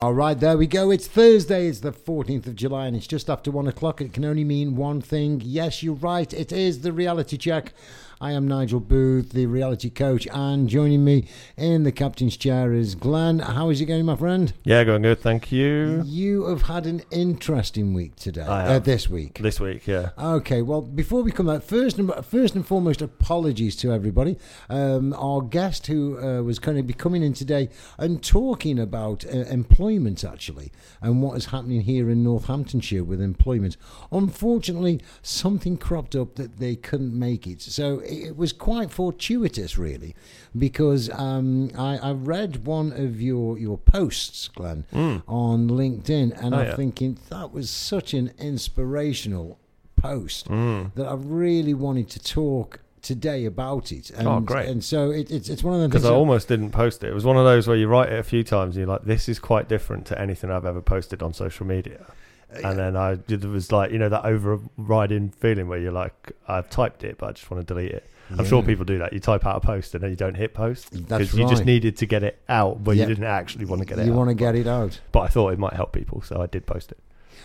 All right, there we go. It's Thursday. It's the 14th of July, and it's just after one o'clock. It can only mean one thing. Yes, you're right. It is the reality check. I am Nigel Booth, the reality coach, and joining me in the captain's chair is Glen. How is it going, my friend? Yeah, going good. Thank you. You have had an interesting week today. Uh, this week. This week, yeah. Okay, well, before we come out, first and, first and foremost, apologies to everybody. Um, our guest who uh, was going to be coming in today and talking about uh, employment, actually, and what is happening here in Northamptonshire with employment. Unfortunately, something cropped up that they couldn't make it. So it, was quite fortuitous, really, because um, I, I read one of your, your posts, Glen, on LinkedIn, and Oh, I'm yeah. thinking that was such an inspirational post Mm. that I really wanted to talk today about it. And, Oh, great. And so it, it's it's one of the Because. I almost didn't post it. It was one of those where you write it a few times and you're like, this is quite different to anything I've ever posted on social media. Uh, and then I it was like, you know, that overriding feeling where you're like, I've typed it, but I just want to delete it. I'm sure people do that. You type out a post and then you don't hit post That's you just needed to get it out, but you didn't actually want to get it you out. want to get it out. But I thought it might help people, so I did post it.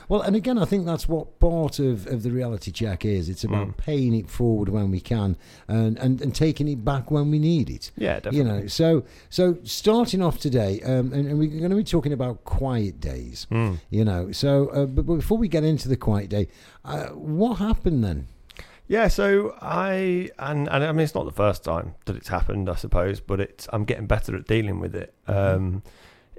Well, and again, I think that's what part of, of the reality check is. It's about Mm. paying it forward when we can and, and, and taking it back when we need it. Yeah, definitely. You know, so so starting off today, um, and, and we're going to be talking about quiet days. Mm. You know, so uh, but, but before we get into the quiet day, uh, what happened then? Yeah, so I and, and I mean it's not the first time that it's happened, I suppose, but it's I'm getting better at dealing with it. Um,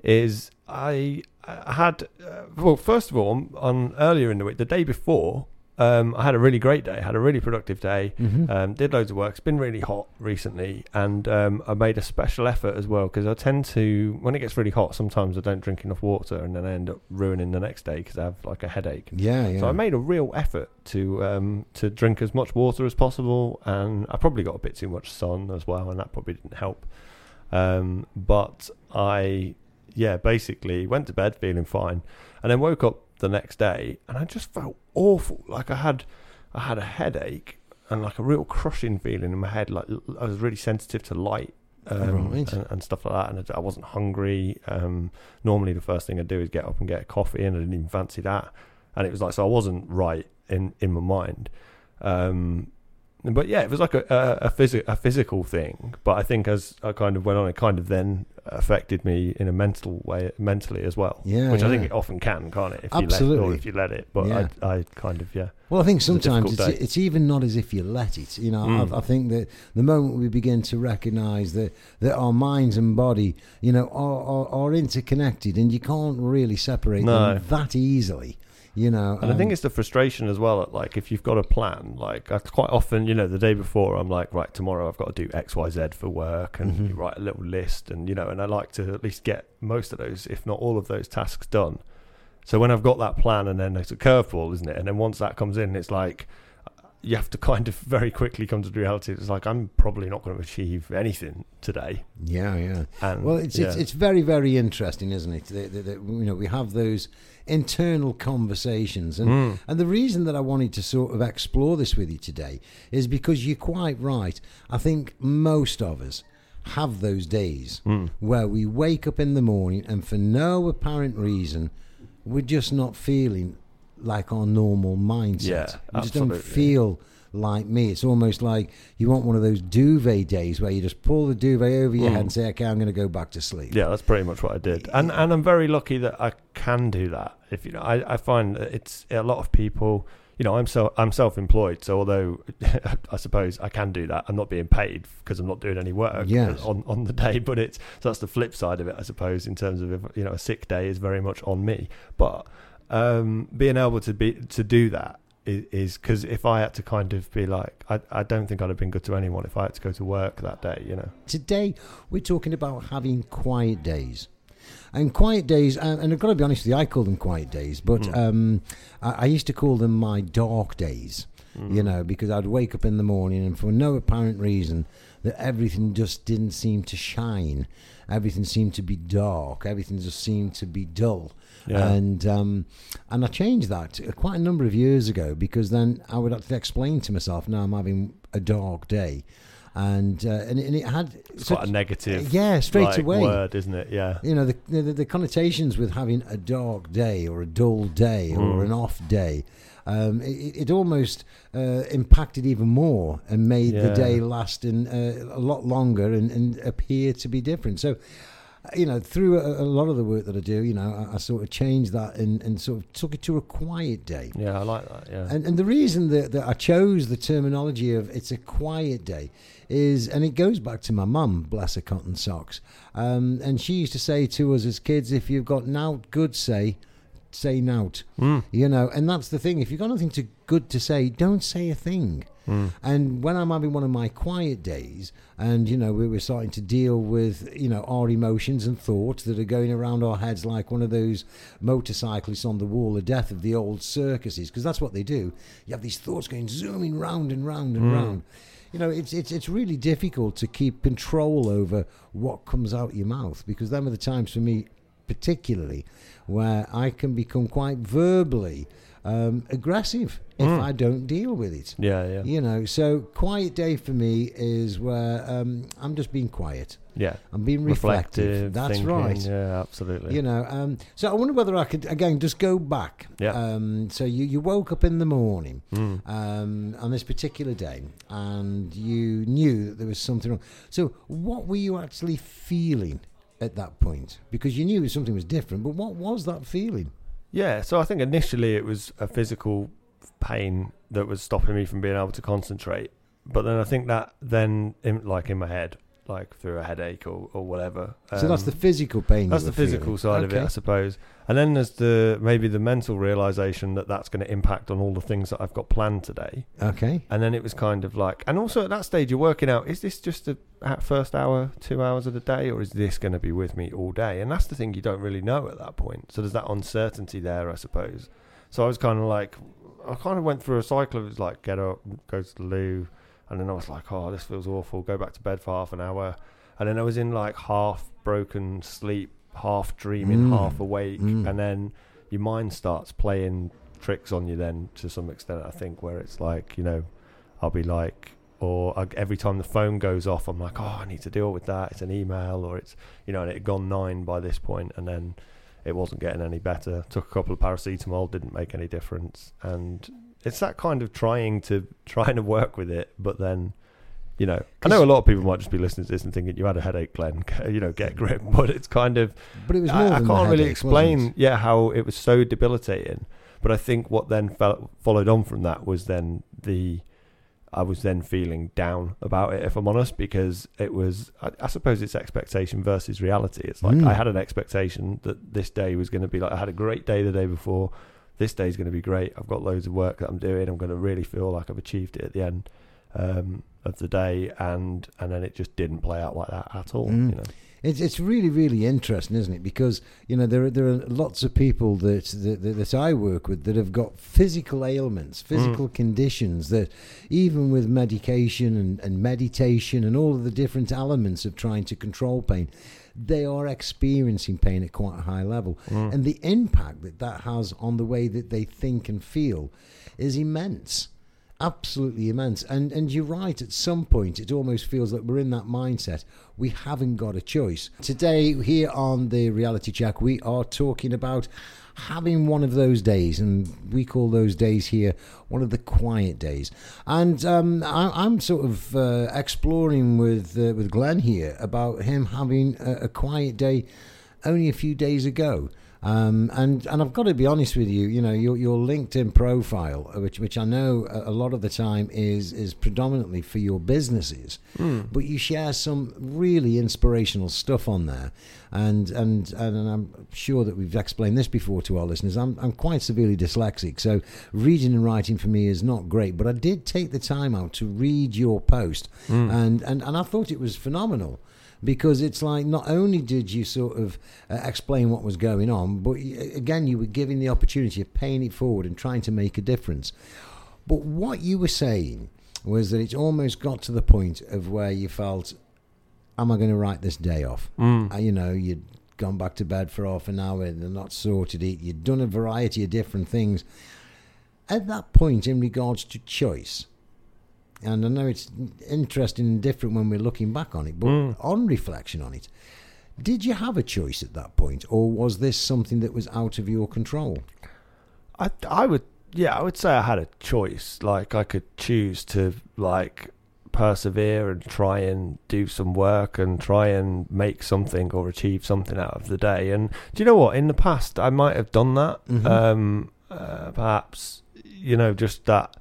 is I I had uh, well first of all on, earlier in the week, the day before, um, I had a really great day, had a really productive day, Mm-hmm. um, did loads of work. It's been really hot recently, and um, I made a special effort as well because I tend to when it gets really hot, sometimes I don't drink enough water, and then I end up ruining the next day because I have like a headache. yeah, yeah. So I made a real effort to um, to drink as much water as possible, and I probably got a bit too much sun as well, and that probably didn't help. Um, but I, yeah, basically went to bed feeling fine, and then woke up the next day, and I just felt awful. Like I had, I had a headache and like a real crushing feeling in my head. Like I was really sensitive to light. Um, Right. and, and stuff like that, and I wasn't hungry. Um, normally, the first thing I do is get up and get a coffee, and I didn't even fancy that and it was like so I wasn't right in in my mind. Um, but yeah, it was like a a, a, phys- a physical thing. But I think as I kind of went on, it kind of then affected me in a mental way, mentally as well. Yeah, which I think it often can, can't it? If you let Absolutely. or if you let it. But Yeah. I I kind of yeah. Well, I think sometimes difficult it's, it's even not as if you let it. You know, Mm. I, I think that the moment we begin to recognise that that our minds and body, you know, are, are, are interconnected, and you can't really separate No. them that easily. You know, And I think um, it's the frustration as well. That like if you've got a plan, like I quite often, you know, the day before, I'm like, right, tomorrow I've got to do X, Y, Z for work, and Mhm. you write a little list, and you know, and I like to at least get most of those, if not all of those tasks done. So when I've got that plan, and then it's a curveball, isn't it? And then once that comes in, it's like you have to kind of very quickly come to the reality. It's like I'm probably not going to achieve anything today. yeah, yeah. And Well, it's it's it's very very interesting, isn't it? That, that, that, you know, we have those internal conversations, and Mm. and the reason that I wanted to sort of explore this with you today is because you're quite right. I think most of us have those days Mm. where we wake up in the morning and for no apparent reason we're just not feeling like our normal mindset. Yeah, we just don't feel like me. It's almost like you want one of those duvet days where you just pull the duvet over your Mm. head and say, "Okay, I'm going to go back to sleep." Yeah, that's pretty much what I did, and and I'm very lucky that I can do that. If you know, I, I find that it's a lot of people. You know, I'm so I'm self-employed, so although I suppose I can do that, I'm not being paid because I'm not doing any work Yes. on on the day. But it's so that's the flip side of it, I suppose. In terms of if, you know, a sick day is very much on me, but um, being able to be to do that is because if I had to kind of be like, I I don't think I'd have been good to anyone if I had to go to work that day. You know. Today we're talking about having quiet days. And quiet days, and I've got to be honest with you, I call them quiet days, but Mm. um, I, I used to call them my dark days, Mm. you know, because I'd wake up in the morning and for no apparent reason, that everything just didn't seem to shine. Everything seemed to be dark. Everything just seemed to be dull. Yeah. And um, and I changed that quite a number of years ago because then I would have to explain to myself, now I'm having a dark day. and uh, and, and it had It's such- quite a negative, yeah straight like, away word, isn't it? Yeah. you know the, the the connotations with having a dark day or a dull day or Mm. an off day um, it, it almost uh, impacted even more and made the day last in, uh, a lot longer and, and appear to be different so uh, you know through a, a lot of the work that I do you know I, I sort of changed that and, and sort of took it to a quiet day Yeah, I like that. Yeah. and, and the reason that, that I chose the terminology of it's a quiet day is, and it goes back to my mum, bless her cotton socks. Um, and she used to say to us as kids, if you've got nout good say, say nout. Mm. You know, and that's the thing. If you've got nothing to good to say, don't say a thing. Mm. And when I'm having one of my quiet days, and you know we were starting to deal with you know our emotions and thoughts that are going around our heads like one of those motorcyclists on the wall of death of the old circuses, because that's what they do. You have these thoughts going zooming round and round and Mm. round. You know, it's it's it's really difficult to keep control over what comes out your mouth because them are the times for me, particularly, where I can become quite verbally um, aggressive if Mm. I don't deal with it. Yeah, yeah, You know, so quiet day for me is where um, I'm just being quiet. yeah. I'm being reflective. Reflective. That's thinking, right. Yeah, absolutely. You know, um, so I wonder whether I could again just go back. Yeah. Um, so you, you woke up in the morning Mm. um, on this particular day, and you knew that there was something wrong. So what were you actually feeling at that point? Because you knew something was different, but what was that feeling? Yeah, so I think initially it was a physical pain that was stopping me from being able to concentrate. But then I think that then, in, like in my head, like through a headache or, or whatever. so that's the um, physical pain. that's the physical feeling. side of it, I suppose. And then there's the maybe the mental realization that that's going to impact on all the things that I've got planned today. Okay. And then it was kind of like, and also at that stage, you're working out: is this just the first hour, two hours of the day, or is this going to be with me all day? And that's the thing you don't really know at that point. So there's that uncertainty there, I suppose. So I was kind of like, I kind of went through a cycle of like get up, go to the loo, and then I was like, oh, this feels awful. Go back to bed for half an hour, and then I was in like half broken sleep, half dreaming, Mm. half awake, Mm. and then your mind starts playing tricks on you. Then to some extent, I think where it's like, you know, I'll be like, or I, every time the phone goes off, I'm like, oh, I need to deal with that. It's an email, or it's, you know, and it had gone nine by this point, and then it wasn't getting any better. Took a couple of paracetamol, didn't make any difference, and it's that kind of trying to trying to work with it, but then. You know, I know a lot of people might just be listening to this and thinking you had a headache, Glen. You know, get grip. But it's kind of But it was more I, I can't the really explain, yeah, how it was so debilitating. But I think what then followed on from that was then the, I was then feeling down about it, if I'm honest, because it was, I, I suppose it's expectation versus reality. It's like Mm. I had an expectation that this day was going to be like I had a great day the day before. This day's going to be great. I've got loads of work that I'm doing. I'm going to really feel like I've achieved it at the end um, of the day, and and then it just didn't play out like that at all. Mm. You know. It's it's really really interesting, isn't it? Because you know there are, there are lots of people that, that that that I work with that have got physical ailments, physical conditions that even with medication and, and meditation and all of the different elements of trying to control pain, they are experiencing pain at quite a high level, Mm. and the impact that that has on the way that they think and feel is immense absolutely immense. And and you're right. At some point, it almost feels like we're in that mindset. We haven't got a choice. Today, here on the Reality Check, we are talking about having one of those days, and we call those days here one of the quiet days. And um, I, I'm sort of uh, exploring with uh, with Glen here about him having a, a quiet day only a few days ago. Um, and and I've got to be honest with you, you know, your your LinkedIn profile, uh, which which I know a, a lot of the time is is predominantly for your businesses, but you share some really inspirational stuff on there, and and and I'm sure that we've explained this before to our listeners. I'm I'm quite severely dyslexic, so reading and writing for me is not great. But I did take the time out to read your post, and and and I thought it was phenomenal because it's like not only did you sort of uh, explain what was going on, but again, you were giving the opportunity of paying it forward and trying to make a difference. But what you were saying was that it's almost got to the point of where you felt, "Am I going to write this day off?" Mm. Uh, you know, you'd gone back to bed for half an hour and not sorted it. You'd done a variety of different things. At that point, in regards to choice, And I know it's interesting and different when we're looking back on it, but Mm. on reflection on it, did you have a choice at that point, or was this something that was out of your control? I I would yeah I would say I had a choice. Like I could choose to like persevere and try and do some work and try and make something or achieve something out of the day. And do you know what? In the past, I might have done that. Mhm. Um, uh, perhaps you know just that.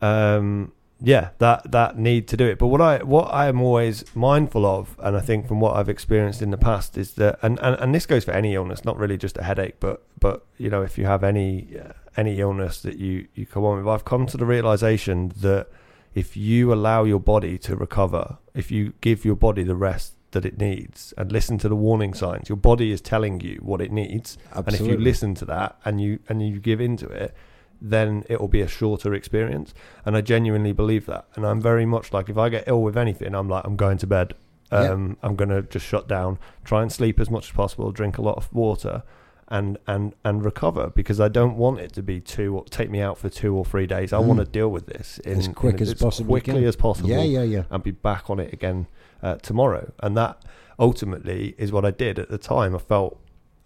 Um, yeah, that that need to do it. But what I what I am always mindful of, and I think from what I've experienced in the past, is that, and, and, and this goes for any illness, not really just a headache, but but you know, if you have any uh, any illness that you you come on with, I've come to the realization that if you allow your body to recover, if you give your body the rest that it needs, and listen to the warning signs, your body is telling you what it needs, and if you listen to that and you and you give into it, then it will be a shorter experience. And I genuinely believe that. And I'm very much like if I get ill with anything, I'm like I'm going to bed. Yeah. Um, I'm going to just shut down, try and sleep as much as possible, drink a lot of water, and and and recover because I don't want it to be two take me out for two or three days. I Mm. want to deal with this in, As quick in as possible quickly as possible Yeah, yeah, yeah. and be back on it again uh, tomorrow. And that ultimately is what I did at the time. I felt,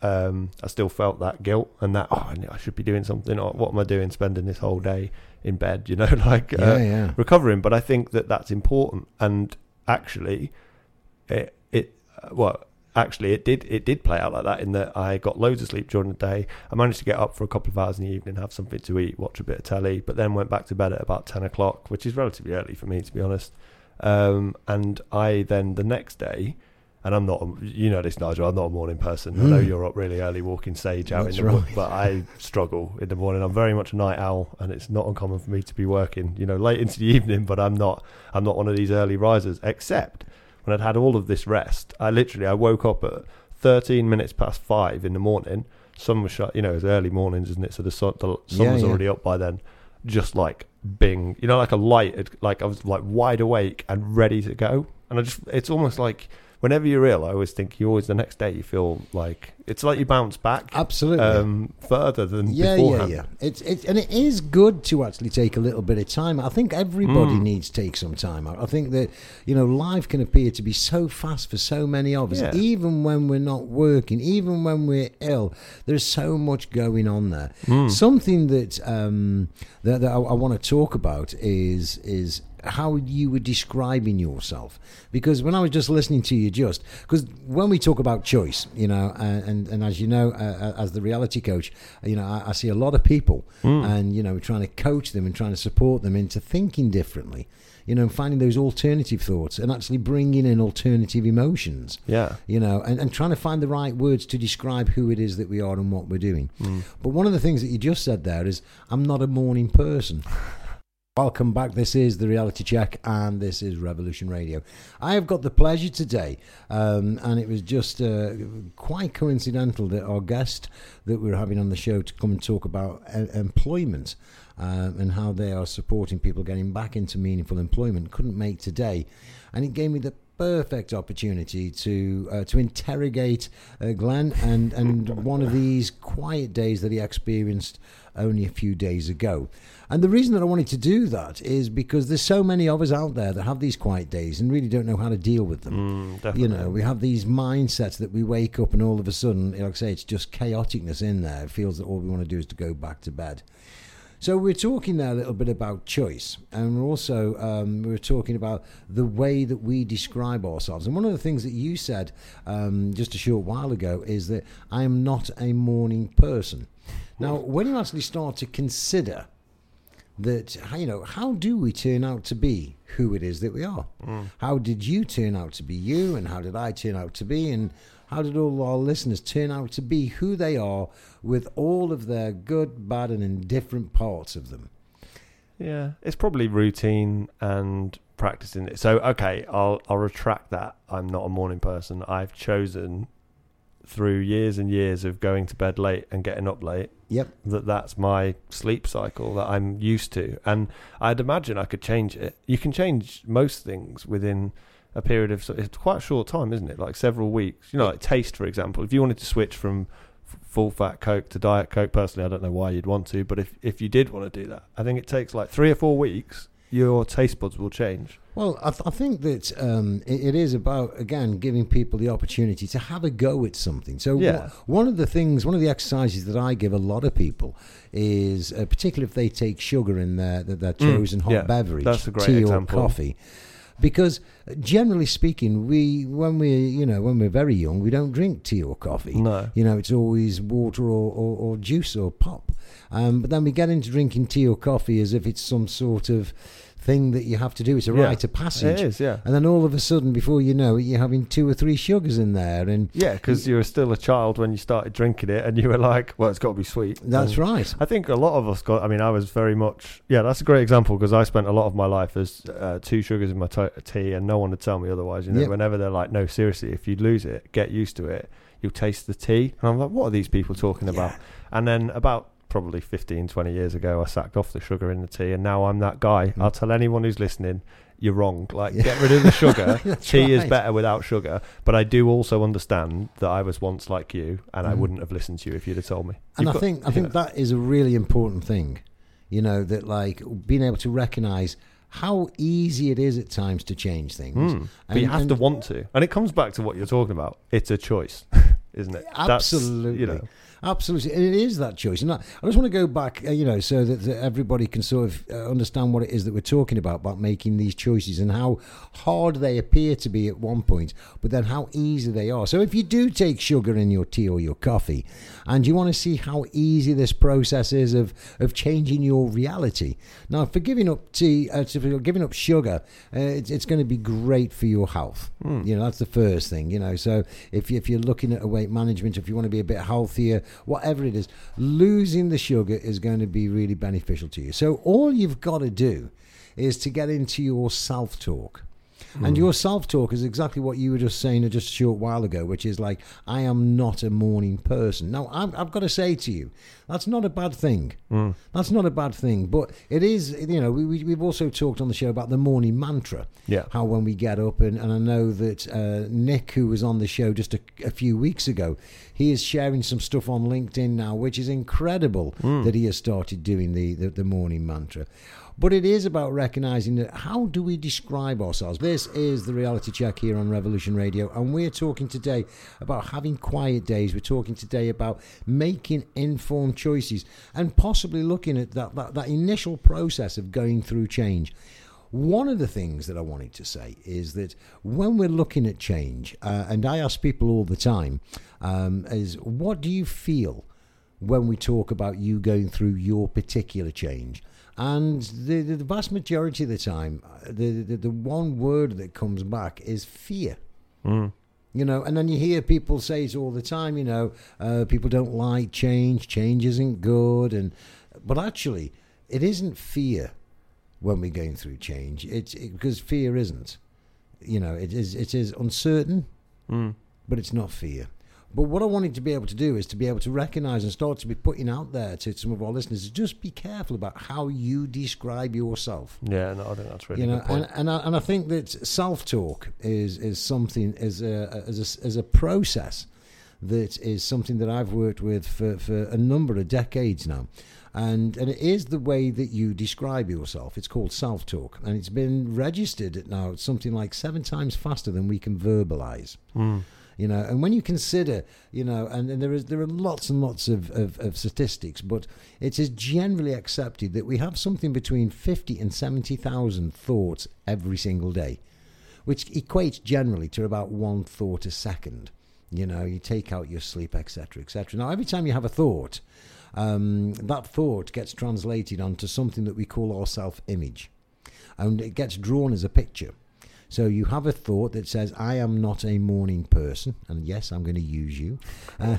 um, I still felt that guilt and that, oh, I should be doing something. Or what am I doing spending this whole day in bed, you know, like uh, yeah. recovering. But I think that that's important. And actually, it, it, uh, well, actually it did it did play out like that in that I got loads of sleep during the day. I managed to get up for a couple of hours in the evening, have something to eat, watch a bit of telly, but then went back to bed at about ten o'clock, which is relatively early for me to be honest. Um, and I then the next day, and I'm not, a- you know this, Nigel. I'm not a morning person. I know Mm. you're up really early, walking sage out That's in the right. but I struggle in the morning. I'm very much a night owl, and it's not uncommon for me to be working, you know, late into the evening. But I'm not, I'm not one of these early risers. Except when I'd had all of this rest, I literally I woke up at 13 minutes past five in the morning. Sun was shut, you know, it's early mornings, isn't it? So the sun, the sun Yeah, was yeah. already up by then. Just like bing, you know, like a light. Like I was like wide awake and ready to go. And I just, it's almost like whenever you're ill, I always think you always the next day you feel like it's like you bounce back Absolutely. um, further than yeah, beforehand. yeah, yeah. It's it, and it is good to actually take a little bit of time. I think everybody Mm. needs to take some time out. I think that you know life can appear to be so fast for so many of us, Yeah. even when we're not working, even when we're ill. There's so much going on there. Mm. Something that um, that, that I, I want to talk about is is how you were describing yourself because when I was just listening to you just because when we talk about choice you know and and, and as you know uh, as the reality coach you know I, I see a lot of people Mm. and you know we're trying to coach them and trying to support them into thinking differently you know finding those alternative thoughts and actually bringing in alternative emotions Yeah. you know, and, and trying to find the right words to describe who it is that we are and what we're doing. Mm. But one of the things that you just said there is, I'm not a morning person. Welcome back. This is the Reality Check, and this is Revolution Radio. I have got the pleasure today, um, and it was just uh, quite coincidental that our guest that we're having on the show to come and talk about employment um, and how they are supporting people getting back into meaningful employment couldn't make today, and it gave me the perfect opportunity to uh, to interrogate uh, Glen and and one of these quiet days that he experienced only a few days ago. And the reason that I wanted to do that is because there's so many of us out there that have these quiet days and really don't know how to deal with them. Mm. You know, we have these mindsets that we wake up and all of a sudden, like I say, it's just chaoticness in there. It feels that all we want to do is to go back to bed. So we're talking there a little bit about choice, and we're also um, we're talking about the way that we describe ourselves. And one of the things that you said um, just a short while ago is that I am not a morning person. Now, when you actually start to consider that, how- you know, how do we turn out to be who it is that we are? Mm. How did you turn out to be you, and how did I turn out to be, and how did all our listeners turn out to be who they are with all of their good, bad, and indifferent parts of them? Yeah, it's probably routine and practicing it. So okay, I'll I'll retract that. I'm not a morning person. I've chosen through years and years of going to bed late and getting up late Yep. that that's my sleep cycle that I'm used to. And I'd imagine I could change it. You can change most things within a period of it's quite a short time, isn't it? Like several weeks. You know, like taste, for example. If you wanted to switch from f- full fat Coke to Diet Coke, personally, I don't know why you'd want to, but if if you did want to do that, I think it takes like three or four weeks your taste buds will change. Well, I, th- I think that um, it, it is about again giving people the opportunity to have a go at something. So Yeah. wha- one of the things, one of the exercises that I give a lot of people is, uh, particularly if they take sugar in their their, their Mm, chosen hot yeah, beverage, that's a great tea example. or coffee. Because uh, generally speaking, we when we you know when we're very young, we don't drink tea or coffee. No. You know, it's always water or, or, or juice or pop. Um, but then we get into drinking tea or coffee as if it's some sort of thing that you have to do. It's a Yeah. rite of passage. It is, yeah. And then all of a sudden, before you know it, you're having two or three sugars in there. And Yeah, because you were still a child when you started drinking it, and you were like, "Well, it's got to be sweet." that's And right. I think a lot of us got. I mean, I was very much. Yeah, that's a great example because I spent a lot of my life as uh, two sugars in my to- tea, and no one would tell me otherwise. You know, Yep. whenever they're like, "No, seriously, if you lose it, get used to it. You'll taste the tea." And I'm like, "What are these people talking about?" And then about probably 15, 20 years ago, I sacked off the sugar in the tea, and now I'm that guy. Mm. I'll tell anyone who's listening. You're wrong. Like, Yeah. get rid of the sugar. That's tea is better without sugar. But I do also understand that I was once like you, and I Mhm. wouldn't have listened to you if you'd have told me. And You've I got- think I think know. that is a really important thing. You know that like being able to recognise how easy it is at times to change things. Mm. But you have to want to, and it comes back to what you're talking about. It's a choice, isn't it? That's, Absolutely. you know, Absolutely, and it is that choice. And I, I just want to go back, uh, you know, so that, that everybody can sort of uh, understand what it is that we're talking about about making these choices and how hard they appear to be at one point, but then how easy they are. So if you do take sugar in your tea or your coffee, and you want to see how easy this process is of of changing your reality, now for giving up tea, uh, for giving up sugar, uh, it's, it's going to be great for your health. Hmm. You know, that's the first thing. You know, so if you, if you're looking at a weight management, if you want to be a bit healthier, whatever it is, losing the sugar is going to be really beneficial to you. So all you've got to do is to get into your self talk. And hmm. your self talk is exactly what you were just saying just a short while ago, which is like, I am not a morning person. Now, I've, I've got to say to you, that's not a bad thing. Hmm. That's not a bad thing. But it is, you know, we, we, we've also talked on the show about the morning mantra. Yeah. How when we get up, and, and I know that uh, Nick, who was on the show just a, a few weeks ago, he is sharing some stuff on LinkedIn now, which is incredible hmm. that he has started doing the, the, the morning mantra. But it is about recognizing that how do we describe ourselves? This is the reality check here on Revolution Radio, and we're talking today about having quiet days. We're talking today about making informed choices and possibly looking at that, that, that initial process of going through change. One of the things that I wanted to say is that when we're looking at change, uh, and I ask people all the time, um, is what do you feel when we talk about you going through your particular change? And the, the, the vast majority of the time, uh, the, the, the one word that comes back is fear. Mm. You know, and then you hear people say it all the time. You know, uh, people don't like change. Change isn't good, and but actually, it isn't fear when we're going through change. It's it, because fear isn't. You know, it is it is uncertain, Mm. but it's not fear. But what I wanted to be able to do is to be able to recognize and start to be putting out there to some of our listeners. is Just be careful about how you describe yourself Yeah, no, I think that's really you know, good point. and and I, and I think that self talk is is something as a as a, as a process that is something that I've worked with for, for a number of decades now. And, and it is the way that you describe yourself. It's called self talk. And it's been registered at now something like seven times faster than we can verbalize Mm. You know and when you consider you know and, and there is there are lots and lots of, of, of statistics but it is generally accepted that we have something between 50 and 70,000 thoughts every single day which equates generally to about one thought a second. You know you take out your sleep etc etc now every time you have a thought um, that thought gets translated onto something that we call our self-image and it gets drawn as a picture so you have a thought that says, I am not a morning person. And yes, I'm going to use you. Uh,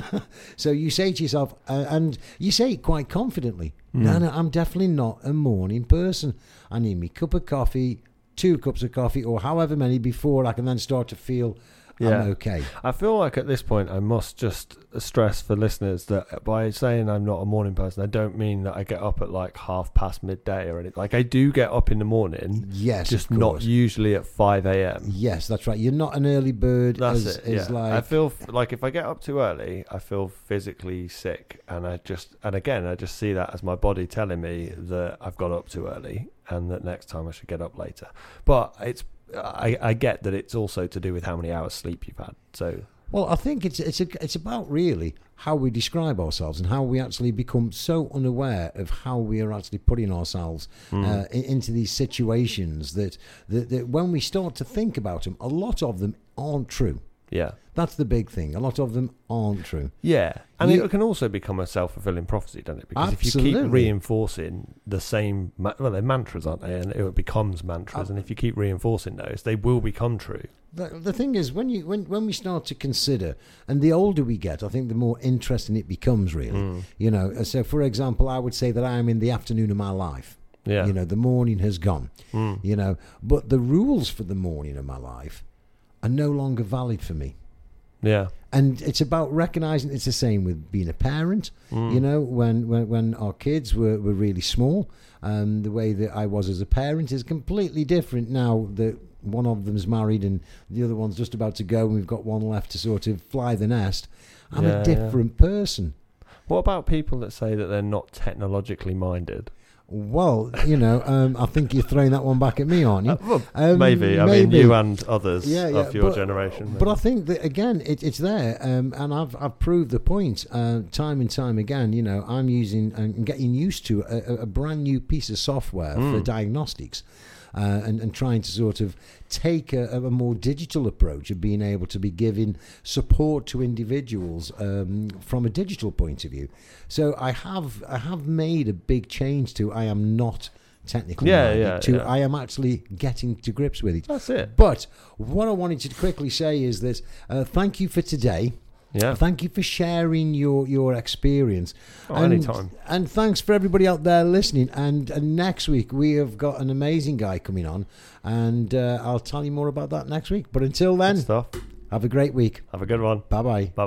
so you say to yourself, uh, and you say it quite confidently, no, no, I'm definitely not a morning person. I need me cup of coffee, two cups of coffee, or however many before I can then start to feel Yeah. I'm okay. I feel like at this point I must just stress for listeners that by saying I'm not a morning person, I don't mean that I get up at like half past midday or anything. Like I do get up in the morning, Yes, just not usually at five a.m. Yes, that's right. You're not an early bird. That's as, it. yeah. like I feel f- like if I get up too early, I feel physically sick, and I just and again I just see that as my body telling me that I've got up too early, and that next time I should get up later. But it's I, I get that it's also to do with how many hours sleep you've had. So Well, I think it's it's a, it's about really how we describe ourselves and how we actually become so unaware of how we are actually putting ourselves Hmm. uh, in, into these situations that, that that when we start to think about them, a lot of them aren't true. Yeah, That's the big thing. A lot of them aren't true. yeah, and You- it can also become a self fulfilling prophecy, doesn't it? Because if you keep reinforcing the same, well, they're mantras, aren't they? And it becomes mantras, Uh, and if you keep reinforcing those, they will become true. The, the thing is, when you when when we start to consider, and the older we get, I think the more interesting it becomes. Really, Mm. you know. So, for example, I would say that I am in the afternoon of my life. Yeah, You know, the morning has gone. Mm. You know, but the rules for the morning of my life are no longer valid for me. yeah, And it's about recognizing it's the same with being a parent. Mm. You know, when, when, when our kids were, were really small, um, the way that I was as a parent is completely different now that one of them's married and the other one's just about to go and we've got one left to sort of fly the nest. I'm Yeah, a yeah. different person. What about people that say that they're not technologically minded? Well, you know, um, I think you're throwing that one back at me, aren't you? Uh, well, Um, maybe. I mean, you and others Yeah, yeah, of your but- generation. But I think that again, it, it's there, um, and I've I've proved the point uh, time and time again. You know, I'm using and getting used to a, a- brand new piece of software for Mm. diagnostics, uh, and and trying to sort of take a, a more digital approach of being able to be giving support to individuals um, from a digital point of view. So I have I have made a big change to I am not technically Yeah, yeah, to yeah. I am actually getting to grips with it. That's it. But what I wanted to quickly say is that uh, thank you for today. Yeah. Thank you for sharing your, your experience. Oh, and, anytime. And thanks for everybody out there listening. And, and next week, we have got an amazing guy coming on. And uh, I'll tell you more about that next week. But until then, stuff. have a great week. Have a good one. Bye bye. Bye bye.